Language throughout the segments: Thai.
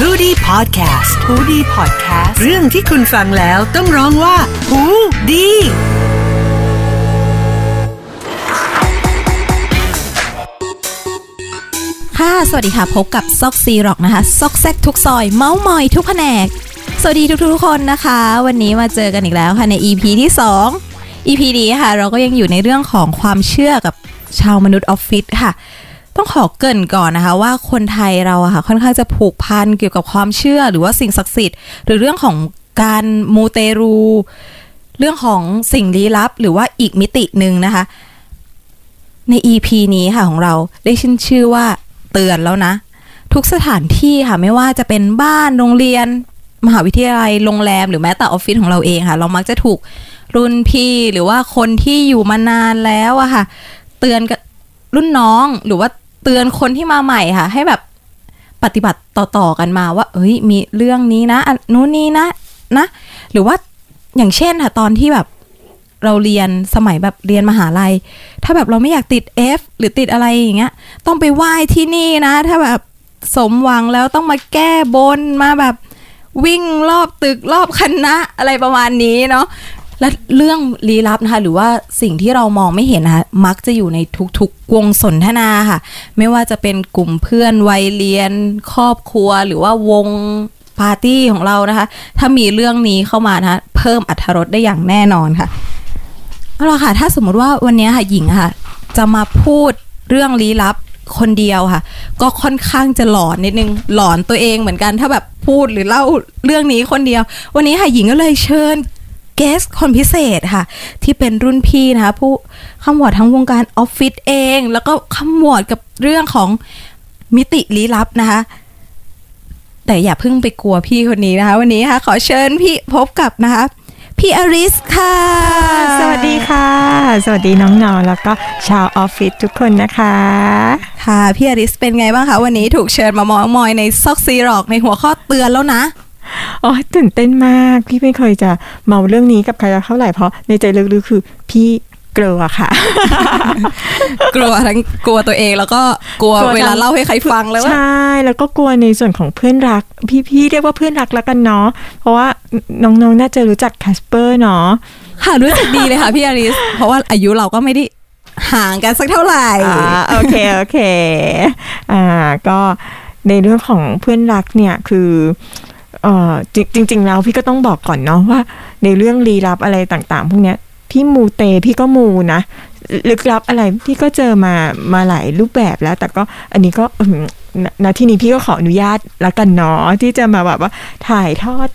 h o ดี้พอดแคสต์ฮูดี้พอดแคสต์เรื่องที่คุณฟังแล้วต้องร้องว่าหูดีค่ะ สวัสดีค่ะ พบกับซอกซีร็อกนะคะ ซอกแซกทุกซอย เมาท์มอยทุกแผนก สวัสดีทุกๆทุกคนนะคะ วันนี้มาเจอกันอีกแล้วค่ะใน EP ที่ 2 EP นี้ค่ะ เราก็ยังอยู่ในเรื่องของความเชื่อกับชาวมนุษย์ออฟฟิศค่ะ ต้องขอเกรินก่อนนะคะ ว่าคนไทยเราอะค่ะค่อนข้างจะผูกพันเกี่ยวกับความเชื่อหรือว่าสิ่งศักดิ์สิทธิ์ หรือเรื่องของการมูเตรู เรื่องของสิ่งลี้ลับ หรือว่าอีกมิติหนึ่งนะคะ ใน EP นี้ค่ะของเราได้ชื่นชื่อว่าเตือนแล้วนะ ทุกสถานที่ค่ะไม่ว่าจะเป็นบ้านโรงเรียน มหาวิทยาลัยโรงแรม หรือแม้แต่ออฟฟิศของเราเองค่ะ เรามักจะถูกรุ่นพี่หรือว่าคนที่อยู่มานานแล้วอะค่ะ เตือนกับรุ่นน้องหรือว่า เตือนคนที่มาใหม่ค่ะ ให้แบบปฏิบัติต่อๆกันมาว่า เอ้ย มีเรื่องนี้นะนู้นนี่นะนะ หรือว่าอย่างเช่นค่ะตอนที่แบบเราเรียนสมัยแบบเรียนมหาลัย ถ้าแบบเราไม่อยากติด F หรือติดอะไรอย่างเงี้ย ต้องไปไหว้ที่นี่นะ ถ้าแบบสมหวังแล้วต้องมาแก้บนมาแบบวิ่งรอบตึกรอบคณะอะไรประมาณนี้เนาะ และเรื่องลี้ลับนะคะ หรือว่าสิ่งที่เรามองไม่เห็นนะคะมักจะอยู่ในทุกๆวงสนทนาค่ะ ไม่ว่าจะเป็นกลุ่มเพื่อนวัยเรียน ครอบครัว หรือว่าวงปาร์ตี้ของเรานะคะ ถ้ามีเรื่องนี้เข้ามานะะเพิ่มอรรถรสได้อย่างแน่นอนค่ะเอาละค่ะ ถ้าสมมติว่าวันนี้ค่ะหญิงค่ะ จะมาพูดเรื่องลี้ลับคนเดียวค่ะ ก็ค่อนข้างจะหลอนนิดนึงหลอนตัวเองเหมือนกันถ้าแบบพูดหรือเล่าเรื่องนี้คนเดียว วันนี้ค่ะหญิงก็เลยเชิญ guest คนพิเศษค่ะ ที่เป็นรุ่นพี่นะคะ ผู้ขมวดทั้งวงการออฟฟิศเอง แล้วก็ขมวดกับเรื่องของมิติลี้ลับนะคะ แต่อย่าเพิ่งไปกลัวพี่คนนี้นะคะ วันนี้ค่ะขอเชิญพี่พบกับนะคะพี่อริสค่ะ สวัสดีค่ะ สวัสดีน้องๆ แล้วก็ชาวออฟฟิศทุกคนนะคะ ค่ะ พี่อริสเป็นไงบ้างคะ วันนี้ถูกเชิญมาเม้ามอยในซอกซีร็อกในหัวข้อเตือนแล้วนะ อ๋อตื่นเต้นมาก พี่ไม่เคยจะเมาเรื่องนี้กับใครเท่าไหร่เพราะในใจลึกๆคือพี่กลัวค่ะ กลัวทั้งกลัวตัวเองแล้วก็กลัวกลัวทั้งเวลาเล่าให้ใครฟังแล้วว่าใช่ แล้วก็กลัวในส่วนของเพื่อนรัก พี่ๆเรียกว่าเพื่อนรักแล้วกันเนาะเพราะว่าน้องๆน่าจะรู้จักแคสเปอร์เนาะค่ะรู้สึกดีเลยค่ะพี่อริส เพราะว่าอายุเราก็ไม่ได้ห่างกันสักเท่าไหร่อ่าโอเคโอเค อ่าก็ในเรื่องของเพื่อนรักเนี่ยคือ เอ่อจริงจริง ๆ แล้วพี่ก็ต้องบอกก่อนเนาะว่า ในเรื่องลี้ลับอะไรต่างๆ พวกเนี้ยพี่มูเตพี่ก็มูนะลึกลับอะไรพี่ก็เจอมามาหลายรูปแบบแล้ว แต่ก็อันนี้ก็อืมณณที่นี้พี่ก็ขออนุญาตละกันเนาะที่จะมาแบบว่าถ่ายทอด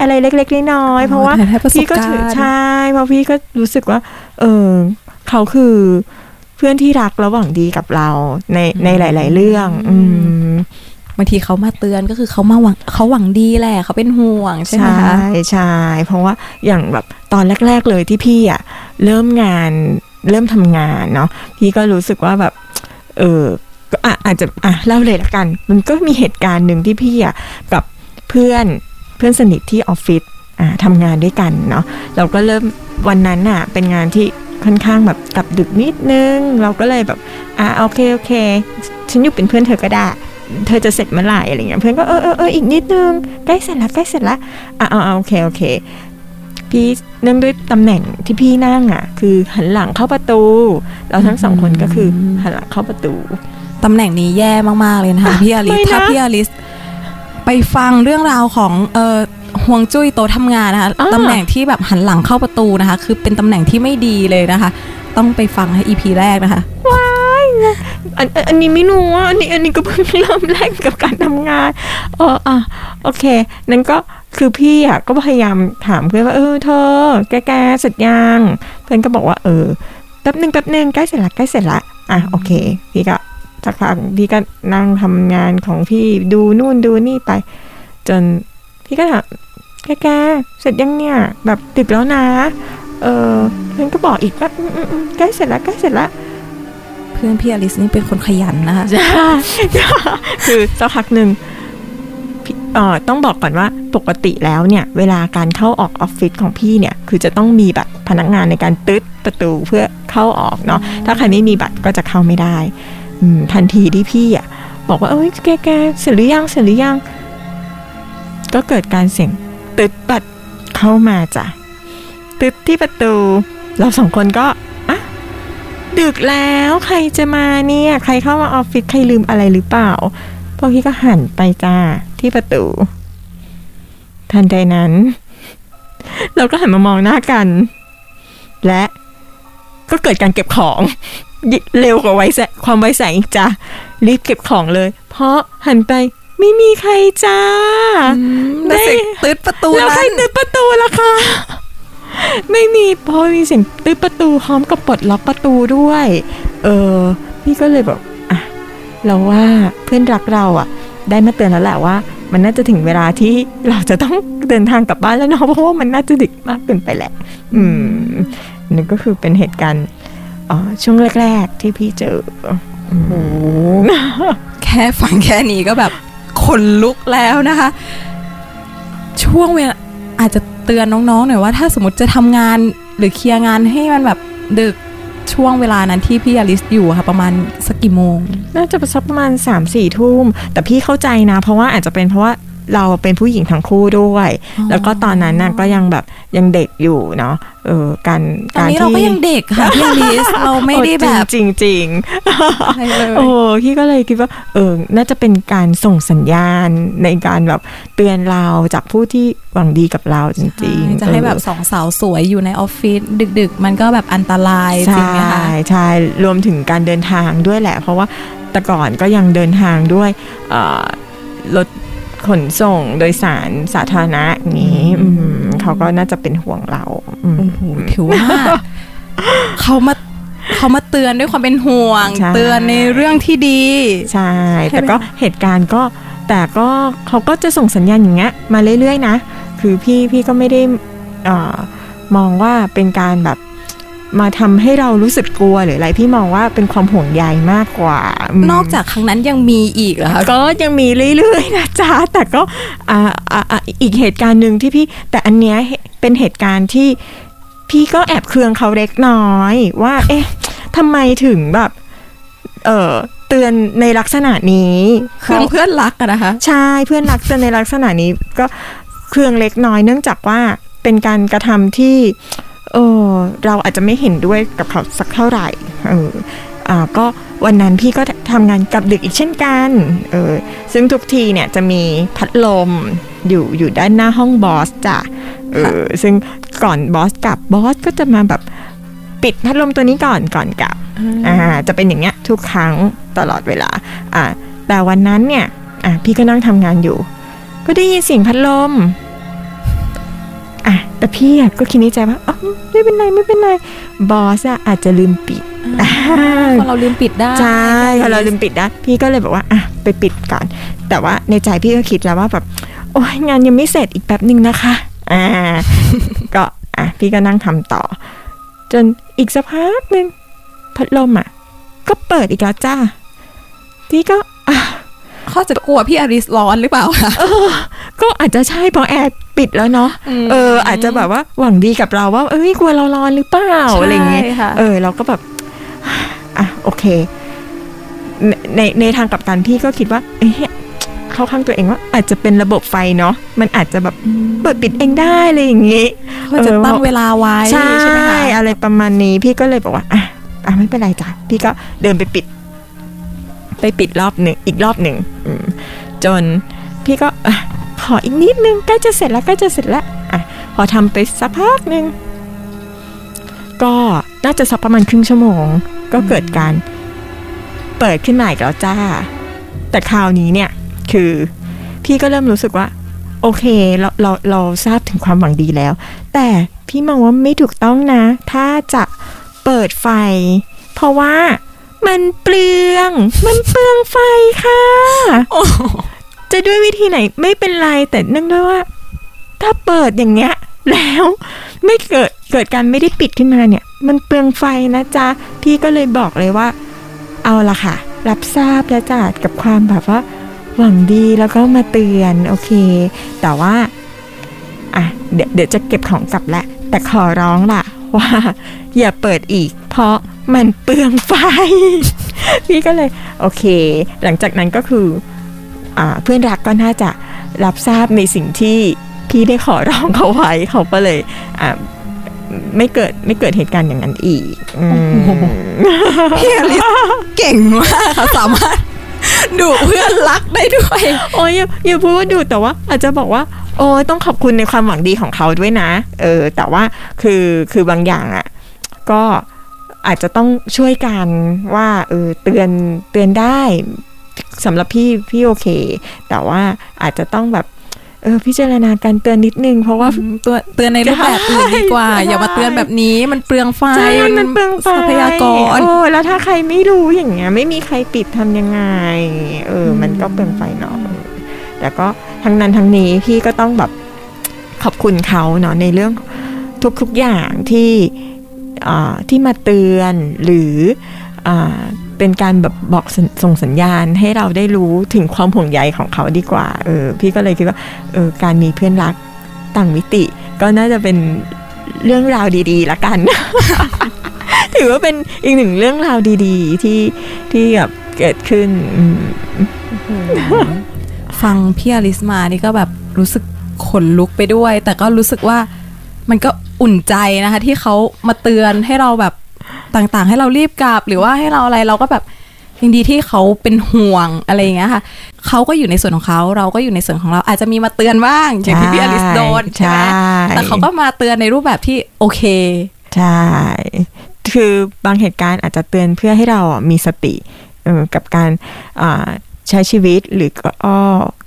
อะไรเล็กๆน้อยๆเพราะว่าถ่ายทอดประสบพี่ก็ถือการณ์ใช่เพราะพี่ก็รู้สึกว่า เออเขาคือเพื่อนที่รักระหว่างดีกับเราในในหลาย ๆ เรื่อง อืม บางทีเขามาเตือนก็คือเขามาหวังเขาหวังดีแหละเขาเป็นห่วงใช่ไหมคะใช่ใช่เพราะว่าอย่างแบบตอนแรก ๆเลยที่พี่อะเริ่มงานเริ่มทำงานเนาะพี่ก็รู้สึกว่าแบบ เออก็อาจจะอะเล่าเลยละกัน มันก็มีเหตุการณ์หนึ่งที่พี่อะกับเพื่อนเพื่อนสนิทที่ออฟฟิศอ่าทำงานด้วยกันเนาะเราก็เริ่มวันนั้นน่ะเป็นงานที่ค่อนข้างแบบกลับดึกนิดนึง เราก็เลยแบบอะโอเคโอเค ฉันอยู่เป็นเพื่อนเธอก็ได้ เธอจะเสร็จเมื่อไหร่อะไรเงี้ยเพื่อนก็เออเออเอออีกนิดนึงใกล้เสร็จแล้วใกล้เสร็จแล้วอะเอาเอาโอเคโอเคพี่เนื่องด้วยตำแหน่งที่พี่นั่งอะ คือหันหลังเข้าประตู เราทั้งสองคนก็คือหันหลังเข้าประตูตำแหน่งนี้แย่มากๆเลยนะคะพี่อริสไม่นะถ้าพี่อริสไปฟังเรื่องราวของเออห่วงจุ้ยโต๊ะทำงานนะคะอ่าตำแหน่งที่แบบหันหลังเข้าประตูนะคะ คือเป็นตำแหน่งที่ไม่ดีเลยนะคะ ต้องไปฟังให้ EP แรกนะคะว้าย อันอันอันนี้ไม่รู้อะอันนี้อันนี้ก็เพิ่งเริ่มแรกกับการทำงานเอออะโอเค นั้นก็คือพี่อะก็พยายามถามเพื่อนว่าเออเธอ แกแกเสร็จยังเพื่อนก็บอกว่าเออแป๊บหนึ่งแป๊บหนึ่งใกล้เสร็จละใกล้เสร็จละอะโอเค พี่ก็สักพักพี่ก็นั่งทำงานของพี่ดูนู่นดูนี่ไป จนพี่ก็ถามแกแกเสร็จยังเนี่ยแบบติดแล้วนะ เออเพื่อนก็บอกอีกว่าใกล้เสร็จล้วใกล้เสร็จล้ว เพื่อนพี่อลิสนี่เป็นคนขยันนะคะใช่คือสักพักหนึ่งพี่เอ่อต้องบอกก่อนว่าปกติแล้วเนี่ย เวลาการเข้าออกออฟฟิศของพี่เนี่ย คือจะต้องมีบัตรพนักงานในการตึ๊ดประตูเพื่อเข้าออกเนาะถ้าใครไม่มีบัตรก็จะเข้าไม่ได้อืมทันทีที่พี่อะบอกว่าเอ้ยแกแกเสร็จหรือยังเสร็จหรือยัง ก็เกิดการเสียงตึดปัดเข้ามาจ้ะตึดที่ประตู เราสองคนก็อะ ดึกแล้วใครจะมาเนี่ย ใครเข้ามาออฟฟิศใครลืมอะไรหรือเปล่าพวกพี่ก็หันไปจ้าที่ประตู ทันใดนั้น เราก็หันมามองหน้ากัน และก็เกิดการเก็บของ เร็วกว่าไวแสความไวแสงอีกจ้ะรีบเก็บของเลย เพราะหันไปไม่มีใครจ้าแล้วเสียงตืดประตูแล้วใครลั่นตึดประตูล่ะคะ ไม่มีพอมีเสียงตึดประตูพร้อมกับปลดล็อกประตูด้วย เออ พี่ก็เลยแบบอะเราว่าเพื่อนรักเราอะ ได้มาเตือนแล้วแหละว่า มันน่าจะถึงเวลาที่เราจะต้องเดินทางกลับบ้านแล้วเนาะเพราะว่ามันน่าจะดึกมากเกินไปแหละ อืมนี่ก็คือเป็นเหตุการณ์ช่วงแรก ๆ ที่พี่เจอโอ้โหแค่ฟังแค่นี้ก็แบบขนลุกแล้วนะคะ ช่วงเวลาอาจจะ เตือนน้องๆหน่อยว่าถ้าสมมติจะทำงานหรือเคลียร์งานให้มันแบบดึกช่วงเวลานั้นที่พี่อลิสอยู่ค่ะประมาณสักกี่โมง น่าจะประมาณ3ามสี่ทุ่มแต่พี่เข้าใจนะ เพราะว่าอาจจะเป็นเพราะว่า เราเป็นผู้หญิงทั้งคู่ด้วยอ๋อแล้วก็ตอนนั้นน่ะก็ยังแบบยังเด็กอยู่เนาะเออการตอนนี้เราก็ยังเด็กค่ะพี่อลิสเราไม่ได้แบบจริงจริงอะไรเลยๆโอ้พี่ก็เลยคิดว่าเออน่าจะเป็นการส่งสัญญาณในการแบบเตือนเราจากผู้ที่หวังดีกับเราจริงๆจะให้แบบเออสองสาวสวยอยู่ในออฟฟิศดึก ๆ มันก็แบบอันตรายจริงไหมคะใช่ใช่รวมถึงการเดินทางด้วยแหละ เพราะว่าแต่ก่อนก็ยังเดินทางด้วยเอ่อรถ ขนส่งโดยสารสาธารณะอย่างนี้อืมอืมเขาก็น่าจะเป็นห่วงเราอืมโอ้โหถือว่าเขามาเขามาเตือนด้วยความเป็นห่วงใช่เตือนในเรื่องที่ดี ใช่ใช่ไหมแต่ก็เหตุการณ์ก็แต่ก็เขาก็จะส่งสัญญาณอย่างเงี้ยมาเรื่อยๆนะ คือพี่พี่ก็ไม่ได้เอ่อมองว่าเป็นการแบบ มาทำให้เรารู้สึกกลัวหรืออะไรพี่มองว่าเป็นความห่วงใยมากกว่าอืมนอกจากครั้งนั้นยังมีอีกเหรอคะก็ยังมีเรื่อยๆนะจ๊ะแต่ก็อ่าอ่าอ่าอีกเหตุการณ์หนึ่งที่พี่ แต่อันเนี้ยเป็นเหตุการณ์ที่พี่ก็แอบเคืองเขาเล็กน้อย ว่า เอ๊ะทำไมถึงแบบ เออเตือนในลักษณะนี้เครื่องเพื่อนรักอะนะคะ ใช่เพื่อนรักเตือนในลักษณะนี้ก็เครืองเล็กน้อยเนื่องจากว่าเป็นการกระทำที่ เออเราอาจจะไม่เห็นด้วยกับเขาสักเท่าไหร่เอออ่าก็วันนั้นพี่ก็ทำงานกลับดึกอีกเช่นกันเออซึ่งทุกทีเนี่ยจะมีพัดลมอยู่อยู่ด้านหน้าห้องบอสจ้ะเออซึ่งก่อนบอสกลับบอสก็จะมาแบบปิดพัดลมตัวนี้ก่อนก่อนกลับอ่าจะเป็นอย่างเงี้ยทุกครั้งตลอดเวลาอ่าแต่วันนั้นเนี่ยอะพี่ก็นั่งทำงานอยู่ ก็ได้ยินเสียงพัดลม อะแต่พี่อะก็คิดในใจว่าอ๋อไม่เป็นไรไม่เป็นไรบอสอะอาจจะลืมปิดพอเราลืมปิดได้ใช่พอเราลืมปิดนะพี่ก็เลยบอกว่าอะไปปิดก่อน แต่ว่าในใจพี่ก็คิดแล้วว่าแบบโอ้ยงานยังไม่เสร็จอีกแป๊บหนึ่งนะคะอ่าก็อะพี่ก็นั่งทำต่อ จนอีกสักพักหนึ่งพัดลมอะก็เปิดอีกแล้วจ้าพี่ก็อะ เขาจะกลัวพี่อริสร้อนหรือเปล่าคะก็อาจจะใช่เพราะแอร์ปิดแล้วเนาะอืมเออ อาจจะแบบว่าหวังดีกับเราว่า เอ้ยกลัวเราร้อนหรือเปล่าใช่อะไรอย่างเงี้ยค่ะเออ เราก็แบบอะโอเค ในในในทางกลับกันพี่ก็คิดว่า เอ้ยเข้าข้างตัวเองว่าอาจจะเป็นระบบไฟเนาะมันอาจจะแบบเปิดปิดเองได้อะไรอย่างงี้เขาจะตั้งเวลาไว้ใช่ใช่ไหมคะอะไรประมาณนี้พี่ก็เลยบอกว่าอะอะไม่เป็นไรจ้ะพี่ก็เดินไปปิด ไปปิดรอบหนึ่งอีกรอบหนึ่งจนพี่ก็ขออีกนิดนึงใกล้จะเสร็จแล้วใกล้จะเสร็จแล้วอะพอทำไปสักพักหนึ่งก็น่าจะสักประมาณครึ่งชั่วโมง ก็เกิดการเปิดขึ้นมาอีกแล้วจ้า แต่คราวนี้เนี่ยคือพี่ก็เริ่มรู้สึกว่า โอเคเราเราเราทราบถึงความหวังดีแล้ว แต่พี่มองว่าไม่ถูกต้องนะ ถ้าจะเปิดไฟ เพราะว่า มันเปลือง มันเปลืองไฟค่ะ จะด้วยวิธีไหนไม่เป็นไรแต่เนื่องด้วยว่า ถ้าเปิดอย่างเงี้ย แล้วไม่เกิดเกิดการไม่ได้ปิดขึ้นมาเนี่ย มันเปลืองไฟนะจ๊ะ พี่ก็เลยบอกเลยว่า เอาละค่ะ รับทราบแล้วจ้ะกับความแบบว่า หวังดีแล้วก็มาเตือนโอเค แต่ว่าอะเดี๋ยวเดี๋ยวจะเก็บของกลับแหละ แต่ขอร้องล่ะ ว่า อย่าเปิดอีก เพราะ มันเปลืองไฟ พี่ก็เลยโอเค หลังจากนั้นก็คืออ่าเพื่อนรักก็น่าจะรับทราบในสิ่งที่พี่ได้ขอร้องเขาไว้เขาก็เลยอ่าไม่เกิดไม่เกิดเหตุการณ์อย่างนั้นอีกอืมพี่อลิสเก่งมากค่ะสามารถดุเพื่อนรักได้ด้วย โอ้ยอย่าอย่าพูดว่าดูแต่ว่า อาจจะบอกว่า โอ้ยต้องขอบคุณในความหวังดีของเขาด้วยนะ เออ แต่ว่าคือคือบางอย่างอะ ก็ อาจจะต้องช่วยกันว่าเออเตือนเตือนได้สำหรับพี่พี่โอเค แต่ว่าอาจจะต้องแบบเออพิจารณาการเตือนนิดนึงเพราะว่าตัวเตือนในรูปแบบอื่นดีกว่าใช่อย่ามาเตือนแบบนี้มันเปลืองไฟใช่มันเปลืองไฟทรัพยากรโอ้แล้วถ้าใครไม่รู้อย่างเงี้ยไม่มีใครปิดทำยังไงเออ มันก็เปลืองไฟเนาะแต่ก็ทั้งนั้นทั้งนี้พี่ก็ต้องแบบขอบคุณเขาเนาะในเรื่องทุกๆอย่างที่อ่า ที่มาเตือนหรืออเป็นการแบบบอกสส่งสัญญาณให้เราได้รู้ถึงความห่วงใยของเขาดีกว่าเออพี่ก็เลยคิดว่าเออการมีเพื่อนรักต่างมิติ ก็น่าจะเป็นเรื่องราวดีๆละกัน ถือว่าเป็นอีกหนึ่งเรื่องราวดีๆที่ที่แบบเกิดขึ้น ฟังพี่อลิสมานี่ก็แบบรู้สึกขนลุกไปด้วย แต่ก็รู้สึกว่ามันก็ อุ่นใจนะคะ ที่เขามาเตือนให้เราแบบต่างๆ ให้เรารีบกลับ หรือว่าให้เราอะไรเราก็แบบยังดีที่เขาเป็นห่วงอะไรอย่างเงี้ยค่ะเขาก็อยู่ในส่วนของเขาเราก็อยู่ในส่วนของเราอาจจะมีมาเตือนบ้างอย่างที่พี่อลิสโดนใช่ไหมใช่แต่เขาก็มาเตือนในรูปแบบที่โอเคใช่คือบางเหตุการณ์อาจจะเตือนเพื่อให้เราอะมีสติเออกับการอ่า ใช้ชีวิตหรือก็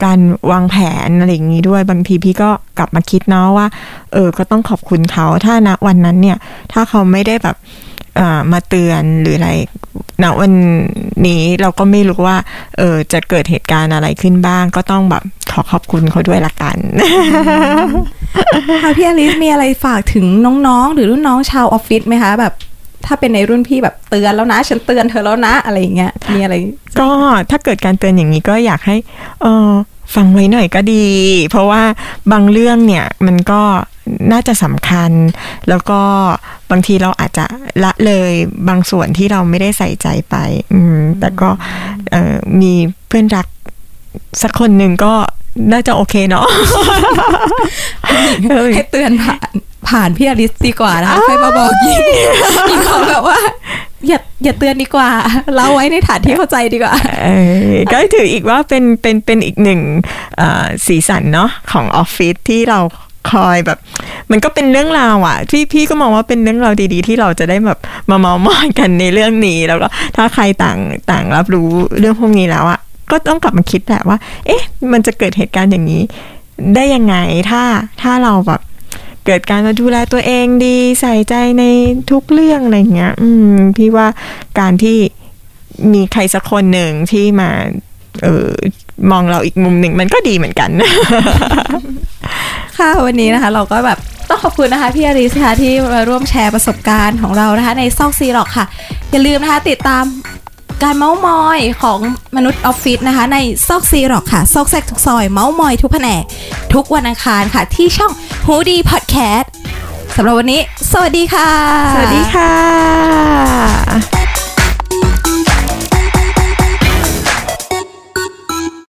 การวางแผนอะไรอย่างนี้ด้วยบางทีพี่ก็กลับมาคิดเนาะว่า เออ ก็ต้องขอบคุณเขาถ้าณวันนั้นเนี่ย ถ้าเขาไม่ได้แบบอ่ามาเตือนหรืออะไรณวันนี้เราก็ไม่รู้ว่า เออจะเกิดเหตุการณ์อะไรขึ้นบ้าง ก็ต้องแบบขอขอบคุณเขาด้วยละกันค่ะพี่อลิสมีอะไรฝากถึงน้องๆ หรือรุ่นน้องชาวออฟฟิศไหมคะ แบบ ถ้าเป็นในรุ่นพี่แบบเตือนแล้วนะ ฉันเตือนเธอแล้วนะอะไรอย่างเงี้ยมีอะไร ก็ถ้าเกิดการเตือนอย่างนี้ก็อยากให้เออฟังไว้หน่อยก็ดี เพราะว่าบางเรื่องเนี่ยมันก็น่าจะสำคัญ แล้วก็บางทีเราอาจจะละเลยบางส่วนที่เราไม่ได้ใส่ใจไป อืมแต่ก็เออมีเพื่อนรักสักคนหนึ่งก็น่าจะโอเคเนาะให้เตือนผ่าน ผ่านพี่อลิสดีกว่านะคะค่อยมาบอกยิงยิงเขาแบบว่าอย่าอย่าเตือนดีกว่า เราไว้ในฐานที่เข้าใจดีกว่าเออก็ถืออีกว่าเป็นเป็นเป็นอีกหนึ่งเอ่อสีสันเนาะของออฟฟิศที่เราคอยแบบ มันก็เป็นเรื่องราวอะที่พี่ก็มองว่าเป็นเรื่องราวดีๆ ที่เราจะได้แบบมาเมามอยกันในเรื่องนี้ แล้วก็ถ้าใครต่างต่างรับรู้เรื่องพวกนี้แล้วอะก็ต้องกลับมาคิดแหละว่า เอ๊ะ มันจะเกิดเหตุการณ์อย่างนี้ ได้ยังไงถ้าถ้าเราแบบ เกิดการมาดูแลตัวเองดีใส่ใจในทุกเรื่องอะไรเงี้ย อืม พี่ว่าการที่มีใครสักคนหนึ่งที่มา เออมองเราอีกมุมหนึ่งมันก็ดีเหมือนกัน ค่ะวันนี้นะคะ เราก็แบบต้องขอบคุณนะคะพี่อริสค่ะที่มาร่วมแชร์ประสบการณ์ของเรานะคะ ในซอกซีร็อกค่ะ อย่าลืมนะคะ ติดตาม การเมาส์มอยของมนุษย์ออฟฟิศนะคะ ในซอกซีหรอกค่ะ ซอกแซกทุกซอยเมาส์มอยทุกแผนก ทุกวันอังคารค่ะ ที่ช่องฮูดีพอดแคสต์สำหรับวันนี้ สวัสดีค่ะ สวัสดีค่ะ